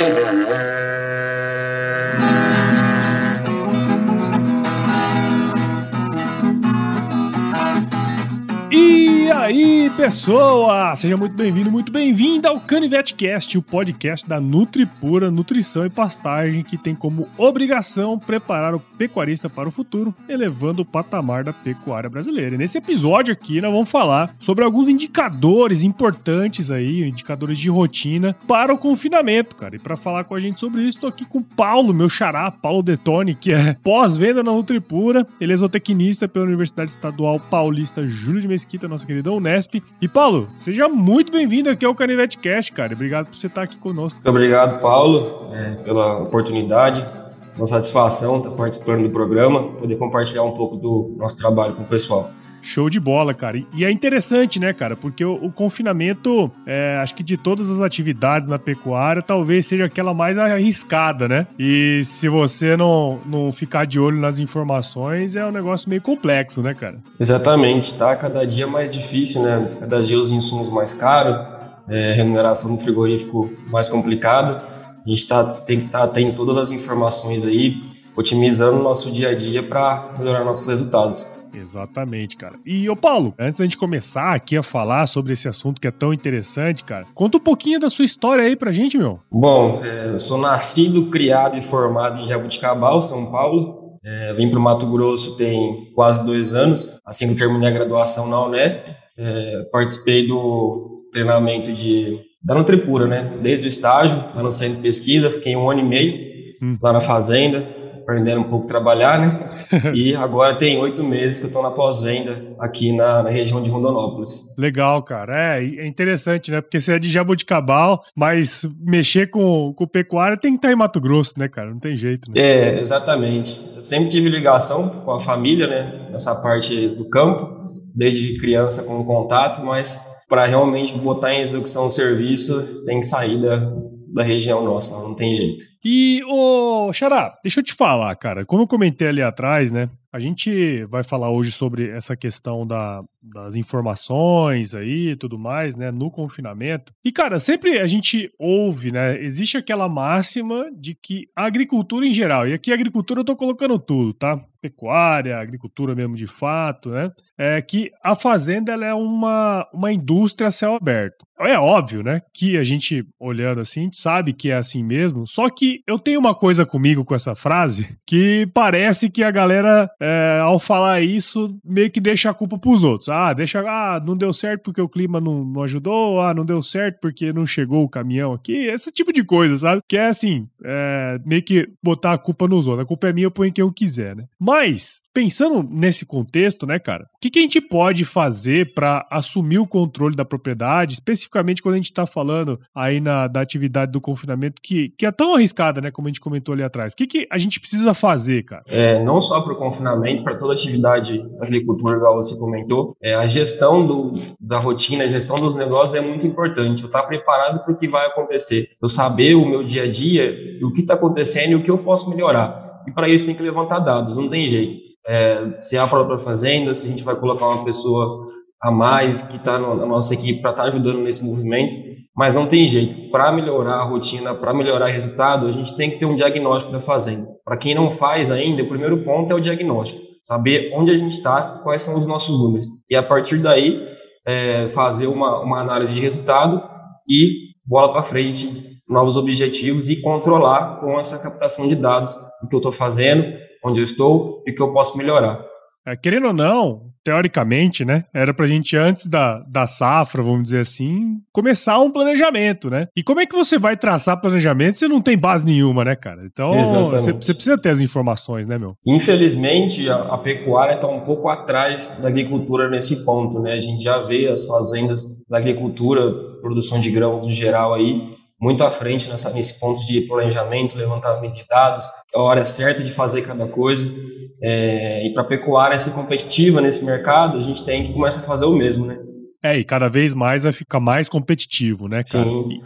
E pessoa! Seja muito bem-vindo, muito bem-vinda ao CanivetCast, o podcast da Nutripura Nutrição e Pastagem, que tem como obrigação preparar o pecuarista para o futuro, elevando o patamar da pecuária brasileira. E nesse episódio aqui, nós vamos falar sobre alguns indicadores importantes aí, indicadores de rotina para o confinamento, cara. E para falar com a gente sobre isso, estou aqui com o Paulo, meu xará, Paulo Detone, que é pós-venda na Nutripura. Ele é zootecnista pela Universidade Estadual Paulista Júlio de Mesquita, nossa querida Unesp. E Paulo, seja muito bem-vindo aqui ao Canivete Cast, cara. Obrigado por você estar aqui conosco. Muito obrigado, Paulo, é, pela oportunidade. Uma satisfação estar participando do programa, poder compartilhar um pouco do nosso trabalho com o pessoal. Show de bola, cara. E é interessante, né, cara? Porque o, o confinamento, é, acho que de todas as atividades na pecuária, talvez seja aquela mais arriscada, né? E se você não, não ficar de olho nas informações, é um negócio meio complexo, né, cara? Exatamente, tá cada dia mais difícil, né? Cada dia os insumos mais caros, é, remuneração do frigorífico mais complicada. A gente tá, tem que estar tá atento todas as informações aí, otimizando o nosso dia a dia para melhorar nossos resultados. Exatamente, cara. E, ô Paulo, antes da gente começar aqui a falar sobre esse assunto que é tão interessante, cara, conta um pouquinho da sua história aí pra gente, meu. Bom, é, eu sou nascido, criado e formado em Jabuticabal, São Paulo. É, vim para o Mato Grosso tem quase dois anos, assim que terminei a graduação na Unesp. É, participei do treinamento de, da Nutripura, né? Desde o estágio, lá no centro de pesquisa, fiquei um ano e meio hum. lá na fazenda aprendendo um pouco a trabalhar, né? e agora tem oito meses que eu estou na pós-venda aqui na, na, região de Rondonópolis. Legal, cara. É, é interessante, né? Porque você é de Jabuticabal, mas mexer com, com pecuária tem que estar em Mato Grosso, né, cara? Não tem jeito, né? É, exatamente. Eu sempre tive ligação com a família, né? Nessa parte do campo, desde criança com contato, mas para realmente botar em execução o serviço, tem que sair da, da região nossa, não tem jeito. E, ô, Xará, deixa eu te falar, cara, como eu comentei ali atrás, né, a gente vai falar hoje sobre essa questão da, das informações aí e tudo mais, né, no confinamento. E, cara, sempre a gente ouve, né, existe aquela máxima de que a agricultura em geral, e aqui a agricultura eu tô colocando tudo, tá? Pecuária, agricultura mesmo de fato, né? É que a fazenda ela é uma, uma indústria a céu aberto. É óbvio, né, que a gente olhando assim, a gente sabe que é assim mesmo, só que eu tenho uma coisa comigo com essa frase que parece que a galera é, ao falar isso, meio que deixa a culpa pros outros. Ah, deixa. Ah, não deu certo porque o clima não, não ajudou. Ah, não deu certo porque não chegou o caminhão aqui. Esse tipo de coisa, sabe? Que é assim, é, meio que botar a culpa nos outros. A culpa é minha, eu ponho quem eu quiser, né? Mas, pensando nesse contexto, né, cara, o que, que a gente pode fazer para assumir o controle da propriedade, especificamente quando a gente tá falando aí na, da atividade do confinamento, que, que é tão né, como a gente comentou ali atrás? O que, que a gente precisa fazer, cara? É, não só para o confinamento para toda atividade da agricultura, igual você comentou, é, a gestão do, da rotina, a gestão dos negócios é muito importante. Eu estar preparado para o que vai acontecer. Eu saber o meu dia a dia, o que está acontecendo e o que eu posso melhorar. E para isso tem que levantar dados, não tem jeito. É, se é a própria fazenda, se a gente vai colocar uma pessoa a mais que está na nossa equipe para estar tá ajudando nesse movimento, mas não tem jeito. Para melhorar a rotina, para melhorar o resultado, a gente tem que ter um diagnóstico da fazenda. Para quem não faz ainda, o primeiro ponto é o diagnóstico. Saber onde a gente está, quais são os nossos números. E a partir daí, é, fazer uma, uma análise de resultado e bola para frente, novos objetivos e controlar com essa captação de dados o que eu estou fazendo, onde eu estou e o que eu posso melhorar. É, querendo ou não, teoricamente, né? Era pra gente, antes da, da safra, vamos dizer assim, começar um planejamento, né? E como é que você vai traçar planejamento se não tem base nenhuma, né, cara? Então, você precisa ter as informações, né, meu? Infelizmente, a, a pecuária está um pouco atrás da agricultura nesse ponto, né? A gente já vê as fazendas da agricultura, produção de grãos no geral aí, muito à frente nessa, nesse ponto de planejamento, levantamento de dados, a hora certa de fazer cada coisa. É, e para a pecuária ser competitiva nesse mercado, a gente tem que começar a fazer o mesmo, né? É, e cada vez mais vai ficar mais competitivo, né, cara? Sim.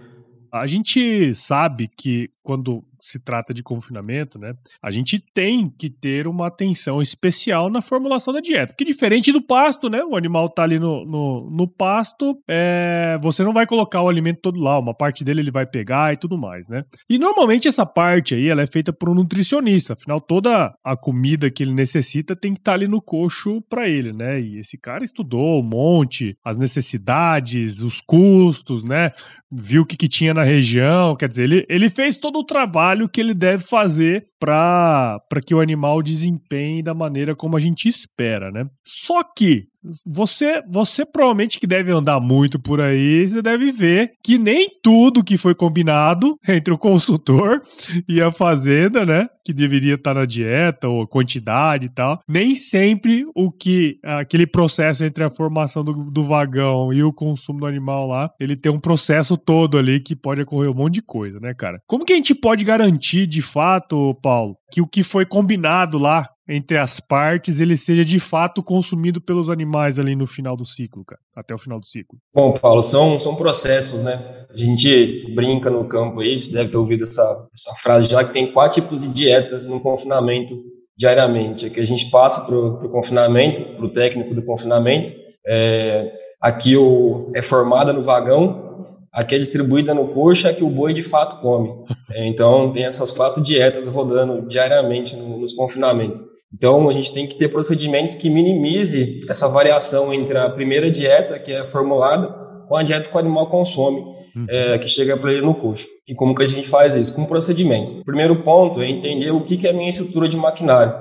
A gente sabe que quando se trata de confinamento, né, a gente tem que ter uma atenção especial na formulação da dieta. Porque diferente do pasto, né, o animal tá ali no, no, no pasto, é, você não vai colocar o alimento todo lá, uma parte dele ele vai pegar e tudo mais, né. E normalmente essa parte aí, ela é feita por um nutricionista, afinal toda a comida que ele necessita tem que estar tá ali no coxo para ele, né, e esse cara estudou um monte, as necessidades, os custos, né, viu o que, que tinha na região, quer dizer, ele, ele fez todo o trabalho que ele deve fazer para que o animal desempenhe da maneira como a gente espera, né? Só que você, você provavelmente que deve andar muito por aí, você deve ver que nem tudo que foi combinado entre o consultor e a fazenda, né, que deveria estar na dieta ou quantidade e tal, nem sempre o que aquele processo entre a formação do, do vagão e o consumo do animal lá, ele tem um processo todo ali que pode ocorrer um monte de coisa, né, cara? Como que a gente pode garantir de fato, Paulo, que o que foi combinado lá entre as partes ele seja de fato consumido pelos animais ali no final do ciclo, cara, até o final do ciclo. Bom, Paulo, são, são processos, né? A gente brinca no campo aí, você deve ter ouvido essa, essa frase já, que tem quatro tipos de dietas no confinamento diariamente. Aqui a gente passa para o confinamento, para o técnico do confinamento, é, aqui o, é formada no vagão, aqui é distribuída no coxa, que o boi de fato come. É, então tem essas quatro dietas rodando diariamente no, nos confinamentos. Então, a gente tem que ter procedimentos que minimize essa variação entre a primeira dieta, que é formulada, com a dieta que o animal consome, uhum. é, que chega para ele no coxo. E como que a gente faz isso? Com procedimentos. O primeiro ponto é entender o que, que é a minha estrutura de maquinário.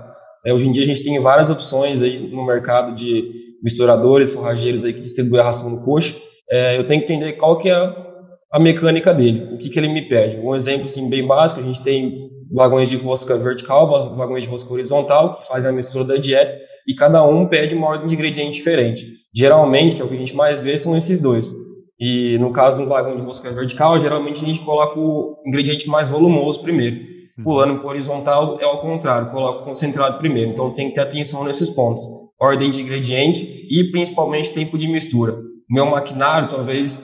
É, hoje em dia a gente tem várias opções aí no mercado de misturadores, forrageiros aí que distribuem a ração no coxo. É, eu tenho que entender qual que é a mecânica dele, o que, que ele me pede. Um exemplo assim, bem básico, a gente tem vagões de rosca vertical, vagões de rosca horizontal, que fazem a mistura da dieta, e cada um pede uma ordem de ingrediente diferente. Geralmente, que é o que a gente mais vê, são esses dois. E no caso do vagão de rosca vertical, geralmente a gente coloca o ingrediente mais volumoso primeiro. Uhum. Pulando para horizontal é ao contrário, coloca o concentrado primeiro. Então tem que ter atenção nesses pontos. Ordem de ingrediente e principalmente tempo de mistura meu maquinário, talvez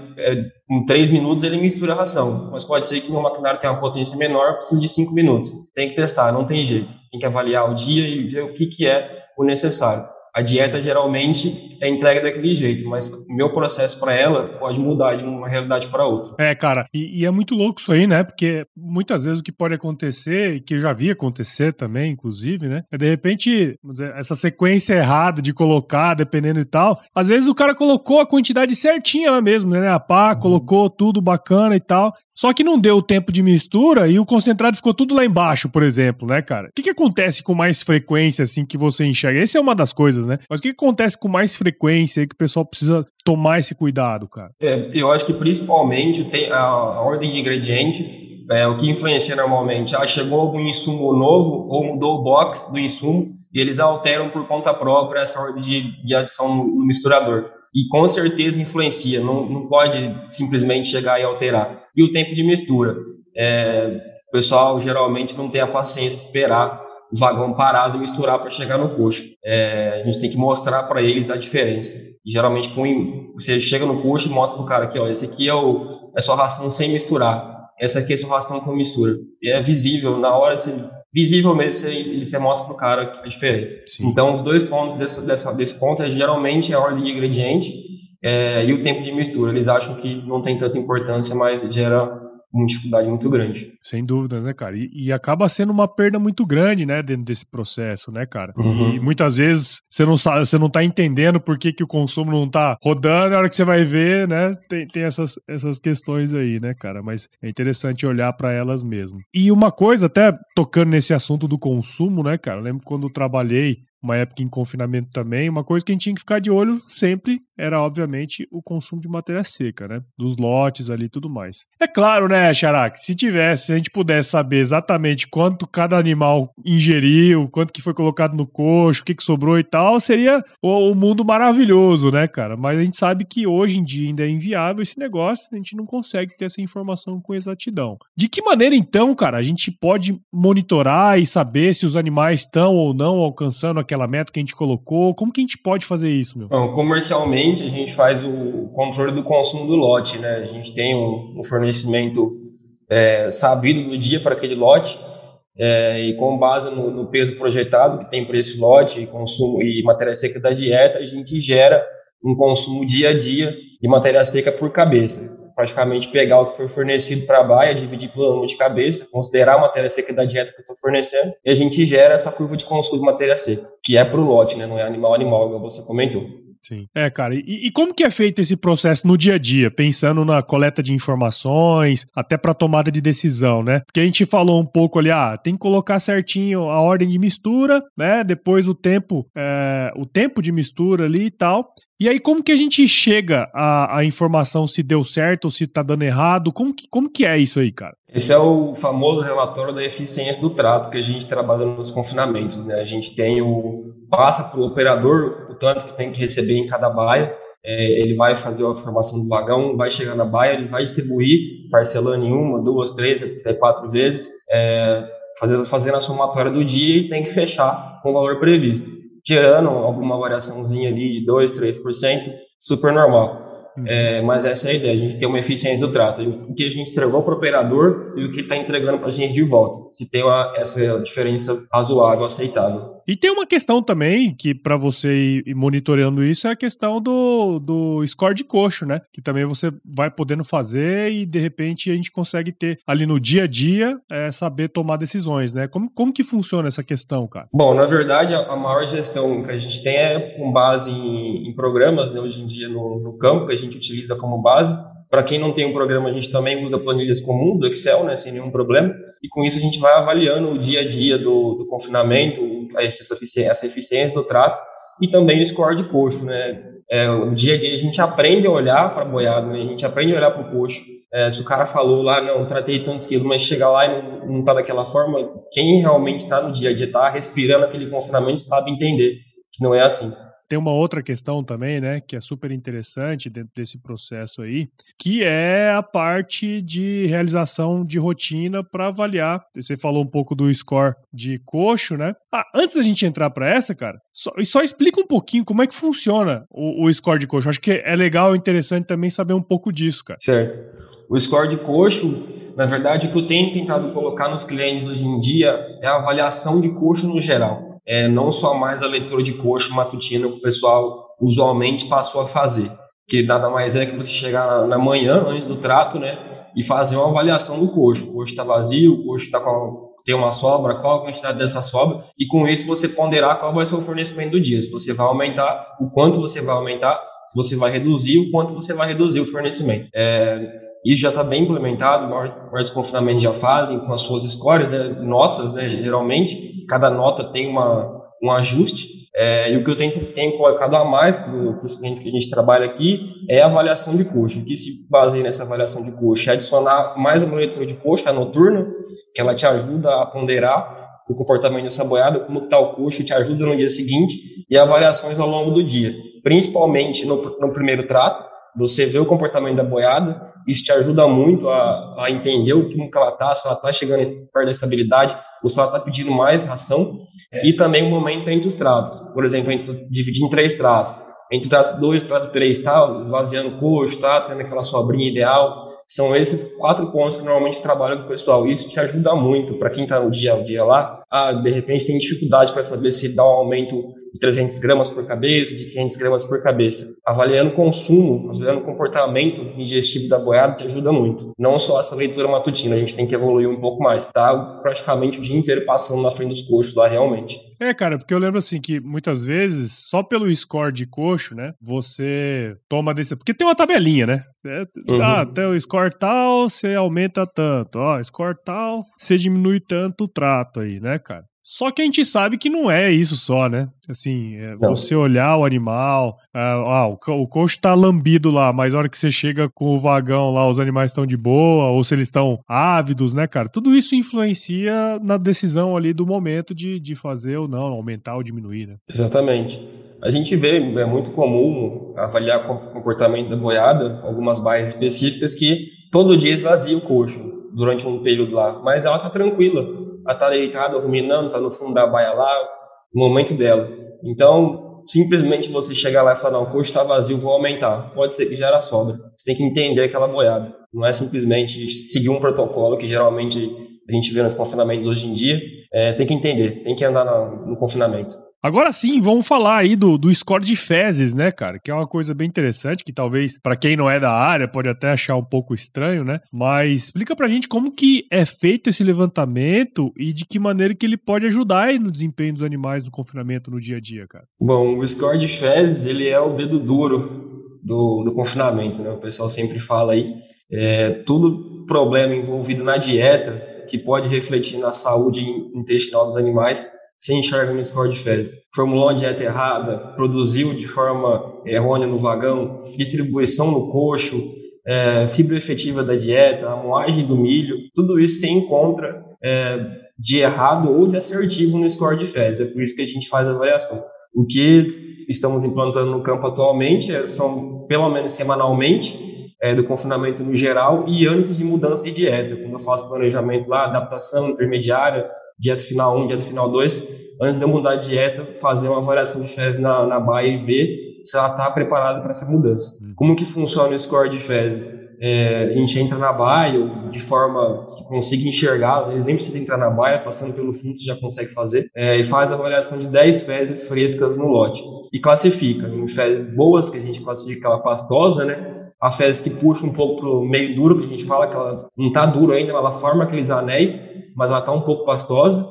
em três minutos ele mistura a ração, mas pode ser que meu maquinário tenha uma potência menor, precisa de cinco minutos. Tem que testar, não tem jeito. Tem que avaliar o dia e ver o que, que é o necessário. A dieta geralmente é entregue daquele jeito, mas o meu processo para ela pode mudar de uma realidade para outra. É, cara, e, e, é muito louco isso aí, né? Porque muitas vezes o que pode acontecer, e que eu já vi acontecer também, inclusive, né? É de repente, dizer, essa sequência errada de colocar, dependendo e tal. Às vezes o cara colocou a quantidade certinha lá mesmo, né? A pá, uhum. colocou tudo bacana e tal. Só que não deu tempo de mistura e o concentrado ficou tudo lá embaixo, por exemplo, né, cara? O que, que acontece com mais frequência, assim, que você enxerga? Essa é uma das coisas, né? Mas o que, que acontece com mais frequência que o pessoal precisa tomar esse cuidado, cara? É, eu acho que principalmente tem a, a ordem de ingrediente, é, o que influencia normalmente. Ah, chegou algum insumo novo ou mudou o box do insumo e eles alteram por conta própria essa ordem de, de adição no, no misturador e com certeza influencia, não, não pode simplesmente chegar e alterar. E o tempo de mistura. É, o pessoal geralmente não tem a paciência de esperar o vagão parado e misturar para chegar no coxo. É, a gente tem que mostrar para eles a diferença. E geralmente com, você chega no coxo e mostra para o cara aqui, ó, esse aqui é, o, é sua ração sem misturar. Essa aqui é sua ração com mistura. E é visível, na hora você visível mesmo você, você mostra para o cara a diferença. Sim. Então, os dois pontos desse, desse, desse ponto é geralmente a ordem de ingrediente é, e o tempo de mistura. Eles acham que não tem tanta importância, mas gera uma dificuldade muito grande. Sem dúvidas, né, cara? E, e, acaba sendo uma perda muito grande, né, dentro desse processo, né, cara? Uhum. E muitas vezes você não sabe, você não tá entendendo por que, que o consumo não tá rodando, na hora que você vai ver, né, tem, tem essas, essas questões aí, né, cara? Mas é interessante olhar para elas mesmo. E uma coisa, até tocando nesse assunto do consumo, né, cara? Eu lembro quando eu trabalhei uma época em confinamento também, uma coisa que a gente tinha que ficar de olho sempre era, obviamente, o consumo de matéria seca, né? Dos lotes ali e tudo mais. É claro, né, Xarac, se tivesse, se a gente pudesse saber exatamente quanto cada animal ingeriu, quanto que foi colocado no coxo, o que, que sobrou e tal, seria o, o mundo maravilhoso, né, cara? Mas a gente sabe que hoje em dia ainda é inviável esse negócio, a gente não consegue ter essa informação com exatidão. De que maneira, então, cara, a gente pode monitorar e saber se os animais estão ou não alcançando aquela meta que a gente colocou? Como que a gente pode fazer isso, meu? Bom, comercialmente, a gente faz o controle do consumo do lote, né? A gente tem um, um fornecimento é, sabido do dia para aquele lote, é, e com base no, no, peso projetado que tem para esse lote, consumo e matéria seca da dieta, a gente gera um consumo dia a dia de matéria seca por cabeça. Praticamente pegar o que foi fornecido para a baia, dividir pelo número de cabeça, considerar a matéria seca da dieta que eu estou fornecendo, e a gente gera essa curva de consumo de matéria seca, que é para o lote, né? não é animal animal, como você comentou. Sim. É, cara, e, e, como que é feito esse processo no dia a dia, pensando na coleta de informações, até para tomada de decisão, né? Porque a gente falou um pouco ali, ah, tem que colocar certinho a ordem de mistura, né? Depois o tempo, é, o tempo de mistura ali e tal. E aí, como que a gente chega à, à informação se deu certo ou se tá dando errado? Como que, como que é isso aí, cara? Esse é o famoso relatório da eficiência do trato que a gente trabalha nos confinamentos, né? A gente tem o passa para o operador o tanto que tem que receber em cada baia, é, ele vai fazer a formação do vagão, vai chegar na baia, ele vai distribuir, parcelando em uma, duas, três, até quatro vezes, é, fazer, fazendo a somatória do dia e tem que fechar com o valor previsto, gerando alguma variaçãozinha ali de 2, 3%, super normal. Uhum. É, mas essa é a ideia, a gente tem uma eficiência do trato. O que a gente entregou para o operador e o que ele está entregando para a gente de volta. Se tem uma, essa diferença razoável, aceitável. E tem uma questão também que para você ir monitorando isso é a questão do, do score de coxo, né? Que também você vai podendo fazer e de repente a gente consegue ter ali no dia a dia é, saber tomar decisões, né? Como, como que funciona essa questão, cara? Bom, na verdade a, maior gestão que a gente tem é com base em, em programas, né? Hoje em dia no, no campo que a gente utiliza como base. Para quem não tem um programa, a gente também usa planilhas comuns do Excel, né, sem nenhum problema. E com isso a gente vai avaliando o dia a dia do, do confinamento, essa eficiência, essa eficiência do trato e também o score de coxo, né? É, o dia a dia a gente aprende a olhar para a boiada, né? a gente aprende a olhar para o coxo. É, se o cara falou lá, não, tratei tantos quilos, mas chega lá e não, não tá daquela forma, quem realmente está no dia a dia, está respirando aquele confinamento, sabe entender que não é assim. Tem uma outra questão também, né, que é super interessante dentro desse processo aí, que é a parte de realização de rotina para avaliar. Você falou um pouco do score de coxo, né? Ah, antes da gente entrar para essa, cara, só, só explica um pouquinho como é que funciona o, o score de coxo. Acho que é legal e interessante também saber um pouco disso, cara. Certo. O score de coxo, na verdade, o que eu tenho tentado colocar nos clientes hoje em dia é a avaliação de coxo no geral é, não só mais a leitura de coxo matutino que o pessoal usualmente passou a fazer, que nada mais é que você chegar na manhã, antes do trato, né, e fazer uma avaliação do coxo. O coxo está vazio, o coxo tá com, tem uma sobra, qual a quantidade dessa sobra, e com isso você ponderar qual vai ser o fornecimento do dia, se você vai aumentar, o quanto você vai aumentar, se você vai reduzir, o quanto você vai reduzir o fornecimento. É, isso já está bem implementado, maiores confinamentos já fazem com as suas scores, né, notas, né, geralmente, cada nota tem uma, um ajuste. É, e o que eu tenho, tenho colocado a mais para os clientes que a gente trabalha aqui é a avaliação de custo. O que se baseia nessa avaliação de custo é adicionar mais uma leitura de custo, a noturna, que ela te ajuda a ponderar o comportamento dessa boiada, como está o custo, te ajuda no dia seguinte, e avaliações ao longo do dia, principalmente no, no primeiro trato, você vê o comportamento da boiada, isso te ajuda muito a, a entender o que ela está, se ela está chegando perto da estabilidade, ou se ela está pedindo mais ração, é. e também o momento entre os tratos. Por exemplo, entre, dividir em três tratos. Entre o trato 2 e o trato 3, tá esvaziando o coxo, tá tendo aquela sobrinha ideal. São esses quatro pontos que normalmente trabalho com o pessoal. Isso te ajuda muito para quem está no dia a dia lá. Ah, de repente tem dificuldade para saber se dá um aumento de 300 gramas por cabeça, de 500 gramas por cabeça. Avaliando o consumo, avaliando o comportamento ingestivo da boiada te ajuda muito. Não só essa leitura matutina, a gente tem que evoluir um pouco mais. Tá praticamente o dia inteiro passando na frente dos coxos lá realmente. É, cara, porque eu lembro assim que muitas vezes, só pelo score de coxo, né, você toma decisão. Porque tem uma tabelinha, né? É, uhum. Ah, até o score tal, você aumenta tanto. Ó, score tal, você diminui tanto o trato aí, né, cara? Só que a gente sabe que não é isso só, né? Assim, é você olhar o animal, ah, ah o, o coxo tá lambido lá, mas a hora que você chega com o vagão lá, os animais estão de boa, ou se eles estão ávidos, né, cara? Tudo isso influencia na decisão ali do momento de, de fazer ou não, aumentar ou diminuir, né? Exatamente. A gente vê, é muito comum avaliar o comportamento da boiada, algumas baias específicas, que todo dia esvazia o coxo durante um período lá, mas ela tá tranquila a estar tá deitada, ruminando, está no fundo da baia lá, no momento dela. Então, simplesmente você chegar lá e falar, não, o coxo está vazio, vou aumentar. Pode ser que gera sobra. Você tem que entender aquela boiada. Não é simplesmente seguir um protocolo que geralmente a gente vê nos confinamentos hoje em dia. É, tem que entender, tem que andar no, no confinamento. Agora sim, vamos falar aí do, do score de fezes, né, cara? Que é uma coisa bem interessante, que talvez para quem não é da área pode até achar um pouco estranho, né? Mas explica pra gente como que é feito esse levantamento e de que maneira que ele pode ajudar aí no desempenho dos animais no confinamento no dia a dia, cara. Bom, o score de fezes, ele é o dedo duro do, do confinamento, né? O pessoal sempre fala aí. É, tudo problema envolvido na dieta que pode refletir na saúde intestinal dos animais se enxerga no score de fezes. Formulou uma dieta errada, produziu de forma errônea no vagão, distribuição no coxo, é, fibra efetiva da dieta, a moagem do milho, tudo isso se encontra é, de errado ou de assertivo no score de fezes. É por isso que a gente faz a avaliação. O que estamos implantando no campo atualmente é, são, pelo menos semanalmente, é, do confinamento no geral e antes de mudança de dieta, quando eu faço planejamento lá, adaptação intermediária, dieta final 1, dieta final 2, antes de eu mudar de dieta, fazer uma avaliação de fezes na, na baia e ver se ela está preparada para essa mudança. Hum. Como que funciona o score de fezes? É, a gente entra na baia de forma que consiga enxergar, às vezes nem precisa entrar na baia, passando pelo fundo você já consegue fazer, é, e faz a avaliação de 10 fezes frescas no lote. E classifica em fezes boas, que a gente classifica ela pastosa, né? A fezes que puxa um pouco pro meio duro, que a gente fala que ela não está duro ainda, ela forma aqueles anéis, mas ela está um pouco pastosa.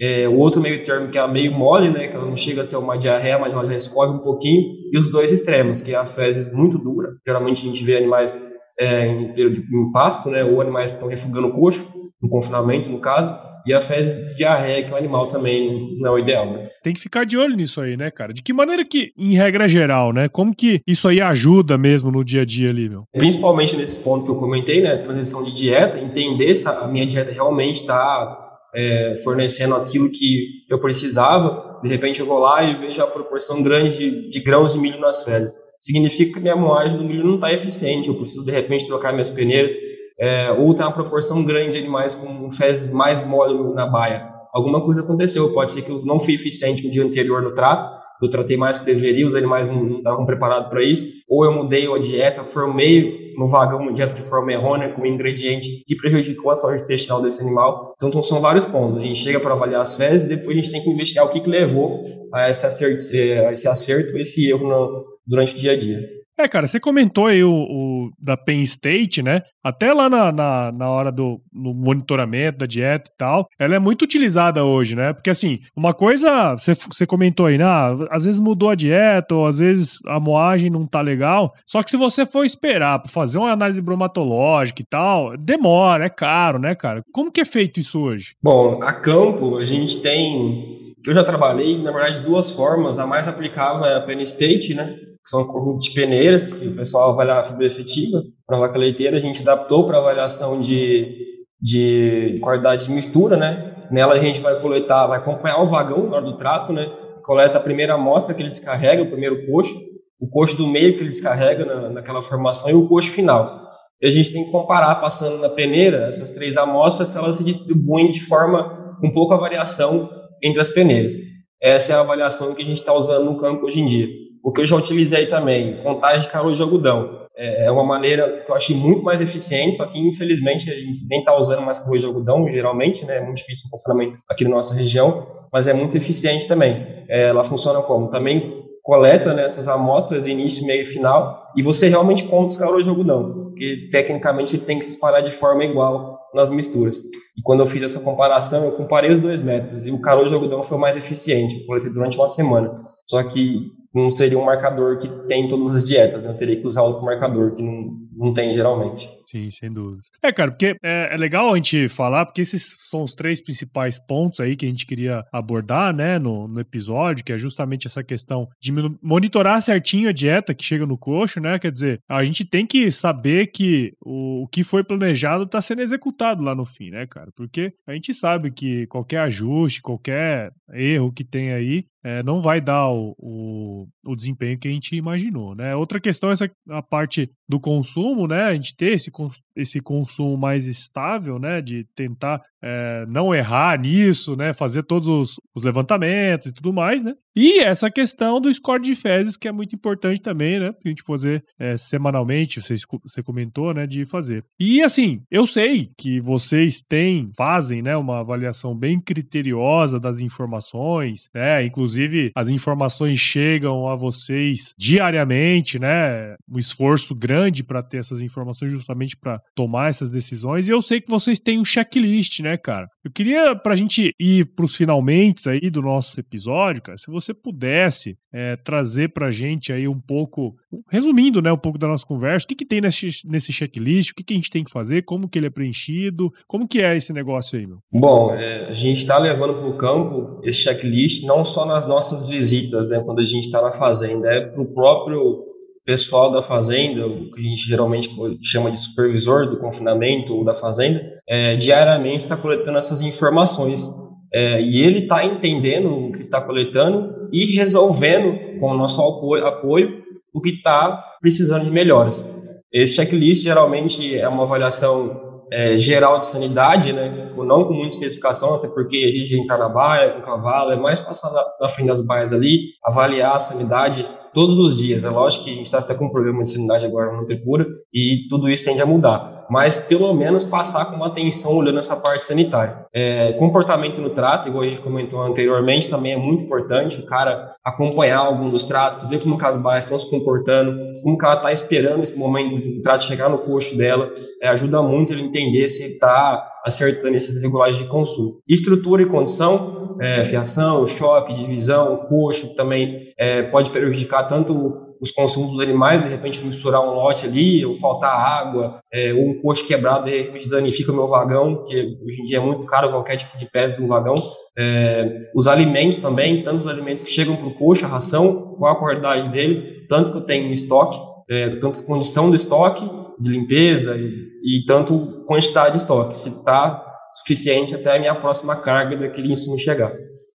É, o outro meio termo que é meio mole, né, que ela não chega a ser uma diarreia, mas ela já escorre um pouquinho, e os dois extremos, que é a fezes muito dura, geralmente a gente vê animais é, em, em pasto, né, ou animais que estão refugando o coxo, no confinamento, no caso, e a fezes de diarreia, que é um animal também não é o ideal, né? Tem que ficar de olho nisso aí, né, cara? De que maneira que, em regra geral, né, como que isso aí ajuda mesmo no dia a dia ali, meu? Principalmente nesse ponto que eu comentei, né, transição de dieta, entender se a minha dieta realmente está é, fornecendo aquilo que eu precisava, de repente eu vou lá e vejo a proporção grande de, de grãos de milho nas fezes. Significa que minha moagem do milho não está eficiente, eu preciso de repente trocar minhas peneiras, é, ou tem uma proporção grande de animais com fezes mais mole na baia. Alguma coisa aconteceu, pode ser que eu não fui eficiente no dia anterior no trato, eu tratei mais que deveria, os animais não estavam preparados para isso, ou eu mudei a dieta, formei no vagão uma dieta de forma errônea com um ingrediente que prejudicou a saúde intestinal desse animal. Então, são vários pontos. A gente chega para avaliar as fezes, depois a gente tem que investigar o que, que levou a esse acerto, eh, a esse acerto, esse erro no, durante o dia a dia. É, cara, você comentou aí o, o, da Penn State, né? Até lá na, na, na hora do monitoramento da dieta e tal, ela é muito utilizada hoje, né? Porque assim, uma coisa, você, você comentou aí, né? Ah, às vezes mudou a dieta, ou às vezes a moagem não tá legal. Só que se você for esperar para fazer uma análise bromatológica e tal, demora, é caro, né, cara? Como que é feito isso hoje? Bom, a campo, a gente tem. Eu já trabalhei, na verdade, duas formas. A mais aplicável é a Penn State, né? Que são conjuntos de peneiras, que o pessoal avalia a fibra efetiva para a vaca leiteira, a gente adaptou para avaliação de, de qualidade de mistura, né? Nela a gente vai coletar, vai acompanhar o vagão na hora do trato, né? Coleta a primeira amostra que ele descarrega, o primeiro coxo, o coxo do meio que ele descarrega na, naquela formação e o coxo final. E a gente tem que comparar, passando na peneira, essas três amostras, elas se distribuem de forma com pouca variação entre as peneiras. Essa é a avaliação que a gente está usando no campo hoje em dia. O que eu já utilizei também, contagem de calor de algodão. É, é uma maneira que eu achei muito mais eficiente, só que infelizmente a gente nem está usando mais calor de algodão, geralmente, né? É muito difícil o confinamento aqui na nossa região, mas é muito eficiente também. É, ela funciona como? Também coleta né, essas amostras, início, meio e final, e você realmente conta os calores de algodão, porque tecnicamente ele tem que se espalhar de forma igual nas misturas. E quando eu fiz essa comparação, eu comparei os dois métodos, e o calor de algodão foi mais eficiente, coletei durante uma semana. Só que não seria um marcador que tem em todas as dietas, né? eu teria que usar outro marcador que não, não tem geralmente. Sim, sem dúvida. É, cara, porque é, é, legal a gente falar, porque esses são os três principais pontos aí que a gente queria abordar, né, no, no episódio, que é justamente essa questão de monitorar certinho a dieta que chega no coxo, né? Quer dizer, a gente tem que saber que o, o que foi planejado está sendo executado lá no fim, né, cara? Porque a gente sabe que qualquer ajuste, qualquer erro que tem aí, é, não vai dar o, o, o, desempenho que a gente imaginou, né? Outra questão é essa a parte do consumo, né? A gente ter esse esse consumo mais estável, né? De tentar é, não errar nisso, né? Fazer todos os, os, levantamentos e tudo mais, né? E essa questão do score de fezes, que é muito importante também, né? A gente fazer é, semanalmente, você, você comentou, né? De fazer. E assim, eu sei que vocês têm, fazem, né? Uma avaliação bem criteriosa das informações, né? Inclusive, as informações chegam a vocês diariamente, né? Um esforço grande para ter essas informações justamente para tomar essas decisões. E eu sei que vocês têm um checklist, né, cara? Eu queria, para a gente ir para os finalmente aí do nosso episódio, cara, se você pudesse é, trazer para a gente aí um pouco, resumindo, né, um pouco da nossa conversa, o que, que tem nesse, nesse checklist, o que, que a gente tem que fazer, como que ele é preenchido, como que é esse negócio aí, meu? Bom, é, a gente está levando para o campo esse checklist não só nas nossas visitas, né, quando a gente está na fazenda, é para o próprio pessoal da fazenda, o que a gente geralmente chama de supervisor do confinamento ou da fazenda, é, diariamente está coletando essas informações. É, e ele está entendendo o que está coletando e resolvendo, com o nosso apoio, apoio o que está precisando de melhoras. Esse checklist geralmente é uma avaliação é, geral de sanidade, né? não com muita especificação, até porque a gente entrar na baia, com cavalo, é mais passar na, na frente das baias ali, avaliar a sanidade todos os dias. É lógico que a gente está até com um problema de sanidade agora no Tripura e tudo isso tende a mudar. Mas pelo menos passar com uma atenção olhando essa parte sanitária. É, comportamento no trato, igual a gente comentou anteriormente, também é muito importante. O cara acompanhar algum dos tratos, ver como as baias estão se comportando, como que ela está esperando esse momento do trato chegar no coxo dela. É, ajuda muito ele entender se está acertando esses regulagens de consumo. Estrutura e condição, é, fiação, choque, divisão, coxo, também é, pode prejudicar tanto os consumos dos animais, de repente misturar um lote ali, ou faltar água, é, ou um coxo quebrado, de repente danifica o meu vagão, que hoje em dia é muito caro qualquer tipo de peça de um vagão. É, os alimentos também, tanto os alimentos que chegam para o coxo, a ração, qual a qualidade dele, tanto que eu tenho em estoque, é, tanto condição do estoque, de limpeza, e, e tanto quantidade de estoque, se está suficiente até a minha próxima carga daquele insumo chegar.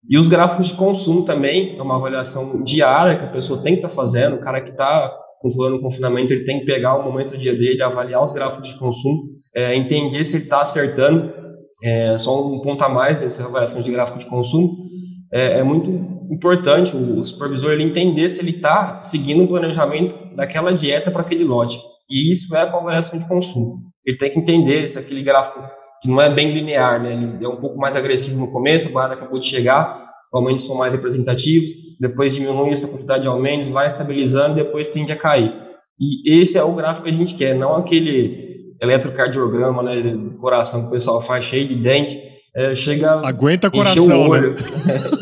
E os gráficos de consumo também, é uma avaliação diária que a pessoa tem que estar tá fazendo, o cara que está controlando o confinamento, ele tem que pegar o momento do dia dele, avaliar os gráficos de consumo, é, entender se ele está acertando, é, só um ponto a mais dessa avaliação de gráfico de consumo, é, é muito importante o, supervisor ele entender se ele está seguindo o planejamento daquela dieta para aquele lote. E isso é a avaliação de consumo. Ele tem que entender se aquele gráfico que não é bem linear, né? Ele é um pouco mais agressivo no começo, a barra acabou de chegar, aumentos são mais representativos, depois diminui essa quantidade de aumentos, vai estabilizando, depois tende a cair. E esse é o gráfico que a gente quer, não aquele eletrocardiograma, né, de coração que o pessoal faz cheio de dente, é, chega aguenta coração, o olho. Né?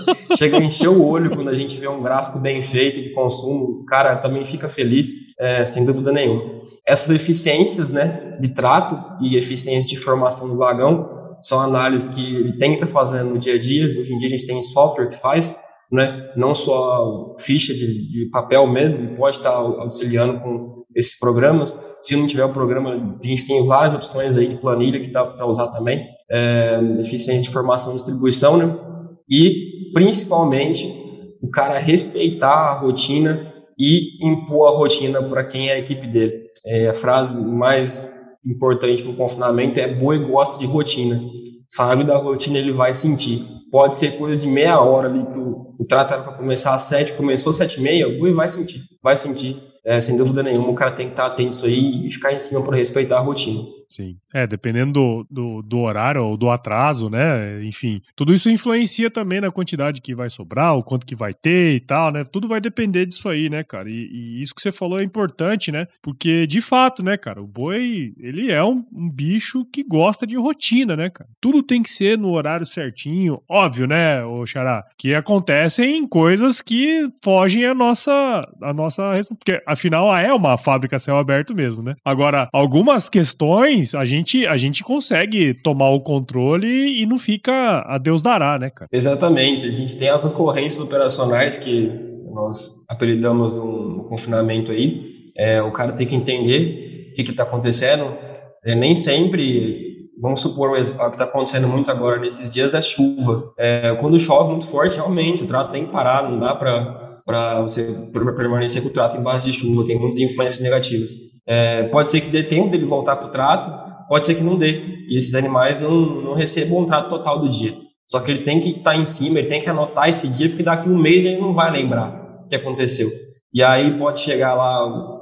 chega a encher o olho quando a gente vê um gráfico bem feito de consumo, o cara também fica feliz, é, sem dúvida nenhuma. Essas eficiências né, de trato e eficiência de formação do vagão são análises que ele estar fazendo no dia a dia. Hoje em dia a gente tem software que faz, né, não só ficha de, de papel mesmo, ele pode estar auxiliando com esses programas. Se não tiver o programa, a gente tem várias opções aí de planilha que dá para usar também. É, eficiência de formação e distribuição, né? E, principalmente, o cara respeitar a rotina e impor a rotina para quem é a equipe dele. É, a frase mais importante para o confinamento é boi gosta de rotina. Sabe da rotina ele vai sentir. Pode ser coisa de meia hora ali que o, o trato era para começar às sete, começou às sete e meia, o boi vai sentir, vai sentir. É, sem dúvida nenhuma, o cara tem que estar atento a isso aí e ficar em cima para respeitar a rotina. Sim. É, dependendo do, do, do, horário ou do atraso, né? Enfim, tudo isso influencia também na quantidade que vai sobrar, o quanto que vai ter e tal, né? Tudo vai depender disso aí, né, cara? E, e isso que você falou é importante, né? Porque, de fato, né, cara, o boi, ele é um, um, bicho que gosta de rotina, né, cara? Tudo tem que ser no horário certinho. Óbvio, né, o Xará? Que acontecem coisas que fogem a nossa, a nossa... Porque, afinal, é uma fábrica céu aberto mesmo, né? Agora, algumas questões a gente, a gente consegue tomar o controle e não fica a Deus dará, né, cara? Exatamente. A gente tem as ocorrências operacionais que nós apelidamos no, confinamento aí. É, o cara tem que entender o que está acontecendo. É, nem sempre, vamos supor, o que está acontecendo muito agora nesses dias é chuva. É, quando chove muito forte, realmente, o trato tem que parar, não dá para para você permanecer com o trato em base de chuva, tem muitas influências negativas. É, pode ser que dê tempo dele voltar para o trato, pode ser que não dê. E esses animais não, não recebam um trato total do dia. Só que ele tem que estar tá em cima, ele tem que anotar esse dia, porque daqui um mês ele não vai lembrar o que aconteceu. E aí pode chegar lá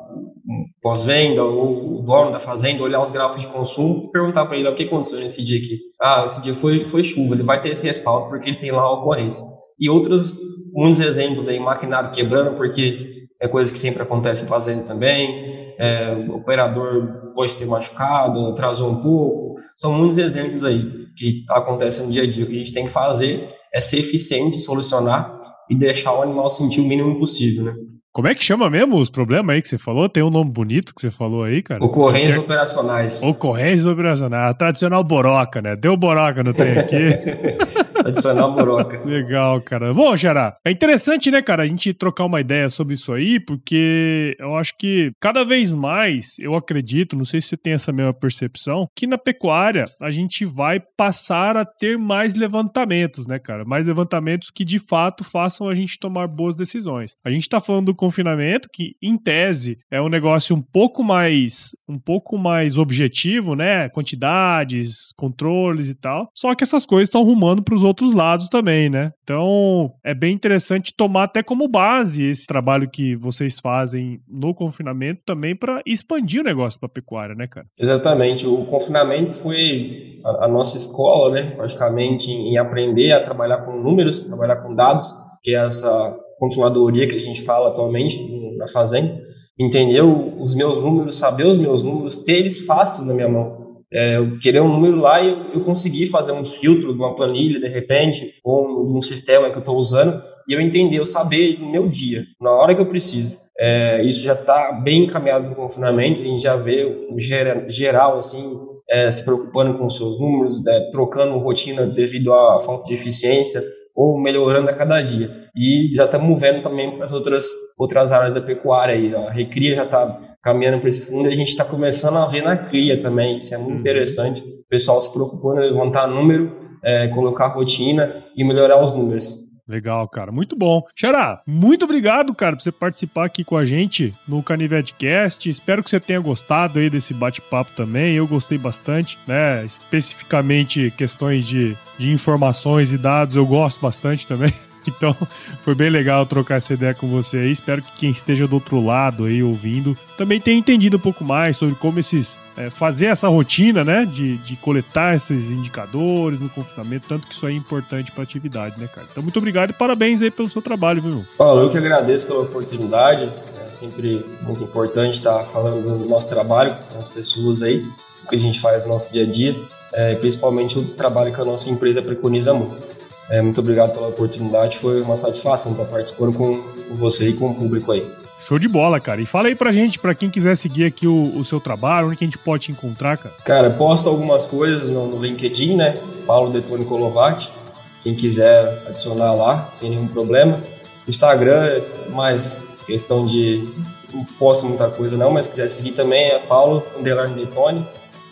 pós-venda ou o dono da fazenda olhar os gráficos de consumo perguntar para ele o que aconteceu nesse dia aqui. Ah, esse dia foi, foi chuva, ele vai ter esse respaldo porque ele tem lá a ocorrência. E outros, muitos exemplos aí, maquinário quebrando porque é coisa que sempre acontece em fazenda também, é, o operador pode ter machucado, atrasou um pouco, são muitos exemplos aí que acontecem no dia a dia. O que a gente tem que fazer é ser eficiente, solucionar e deixar o animal sentir o mínimo possível, né? Como é que chama mesmo os problemas aí que você falou? Tem um nome bonito que você falou aí, cara? Ocorrências Inter... operacionais. Ocorrências operacionais. Tradicional boroca, né? Deu boroca no trem aqui. Tradicional boroca. Legal, cara. Bom, Xará, é interessante, né, cara, a gente trocar uma ideia sobre isso aí, porque eu acho que cada vez mais, eu acredito, não sei se você tem essa mesma percepção, que na pecuária a gente vai passar a ter mais levantamentos, né, cara? Mais levantamentos que de fato façam a gente tomar boas decisões. A gente tá falando do confinamento, que em tese é um negócio um pouco mais um pouco mais objetivo, né? Quantidades, controles e tal. Só que essas coisas estão rumando para os outros lados também, né? Então é bem interessante tomar até como base esse trabalho que vocês fazem no confinamento também para expandir o negócio da pecuária, né, cara? Exatamente. O confinamento foi a, a nossa escola, né? Praticamente em, em aprender a trabalhar com números, trabalhar com dados, que é essa controladoria que a gente fala atualmente na fazenda, entender os meus números, saber os meus números, ter eles fácil na minha mão. É, eu querer um número lá e eu, eu conseguir fazer um filtro de uma planilha, de repente, ou um, sistema que eu estou usando, e eu entender, eu saber no meu dia, na hora que eu preciso. É, isso já está bem encaminhado no confinamento, a gente já vê o geral, assim, é, se preocupando com seus números, né, trocando rotina devido à falta de eficiência, ou melhorando a cada dia. E já estamos vendo também para as outras, outras áreas da pecuária aí. A recria já está caminhando para esse fundo e a gente está começando a ver na cria também. Isso é muito uhum. interessante. O pessoal se preocupando em levantar número, é, colocar rotina e melhorar os números. Legal, cara. Muito bom. Xará, muito obrigado, cara, por você participar aqui com a gente no Canivete Cast. Espero que você tenha gostado aí desse bate-papo também. Eu gostei bastante, né? Especificamente questões de, de informações e dados, eu gosto bastante também. Então, foi bem legal trocar essa ideia com você aí. Espero que quem esteja do outro lado aí ouvindo também tenha entendido um pouco mais sobre como esses é, fazer essa rotina, né, de, de coletar esses indicadores no confinamento, tanto que isso é importante para a atividade, né, cara. Então, muito obrigado e parabéns aí pelo seu trabalho, viu? Paulo, eu que agradeço pela oportunidade. É sempre muito importante estar falando do nosso trabalho com as pessoas aí, o que a gente faz no nosso dia a dia, é, principalmente o trabalho que a nossa empresa preconiza muito. É, muito obrigado pela oportunidade, foi uma satisfação estar participando com você e com o público aí. Show de bola, cara. E fala aí pra gente, pra quem quiser seguir aqui o, o seu trabalho, onde que a gente pode te encontrar, cara? Cara, posto algumas coisas no, no LinkedIn, né? Paulo Detone Colovati. Quem quiser adicionar lá, sem nenhum problema. Instagram é mais questão de. Não posto muita coisa não, mas quiser seguir também é Paulo Detone.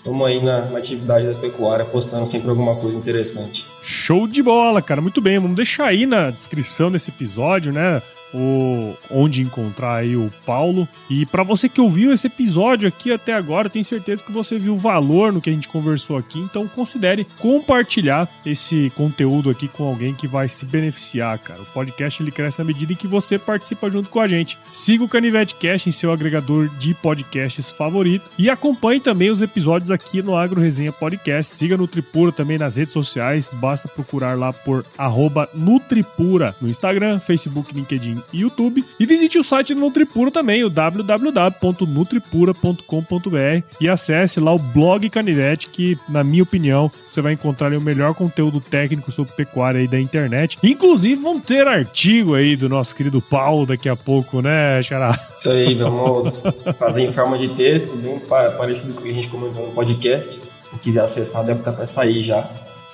Estamos aí na, na, atividade da pecuária, postando sempre alguma coisa interessante. Show de bola, cara. Muito bem. Vamos deixar aí na descrição desse episódio, né? O, onde encontrar aí o Paulo. E para você que ouviu esse episódio aqui até agora, tenho certeza que você viu valor no que a gente conversou aqui, então considere compartilhar esse conteúdo aqui com alguém que vai se beneficiar, cara. O podcast ele cresce na medida em que você participa junto com a gente. Siga o Canivete Cast em seu agregador de podcasts favorito e acompanhe também os episódios aqui no Agro Resenha Podcast. Siga Nutripura também nas redes sociais, basta procurar lá por Nutripura no Instagram, Facebook, LinkedIn YouTube. E visite o site do Nutripura também, o www.nutripura.com.br e acesse lá o blog Canivete, que, na minha opinião, você vai encontrar o melhor conteúdo técnico sobre pecuária aí da internet. Inclusive, vão ter artigo aí do nosso querido Paulo daqui a pouco, né, Xará? Isso aí, vamos fazer em forma de texto, bem parecido com o que a gente comentou no podcast. Se quiser acessar, deve estar para sair já.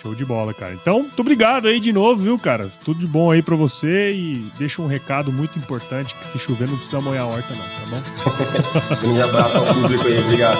Show de bola, cara. Então, muito obrigado aí de novo, viu, cara? Tudo de bom aí pra você e deixa um recado muito importante que se chover não precisa molhar a horta não, tá bom? um abraço ao público aí, obrigado.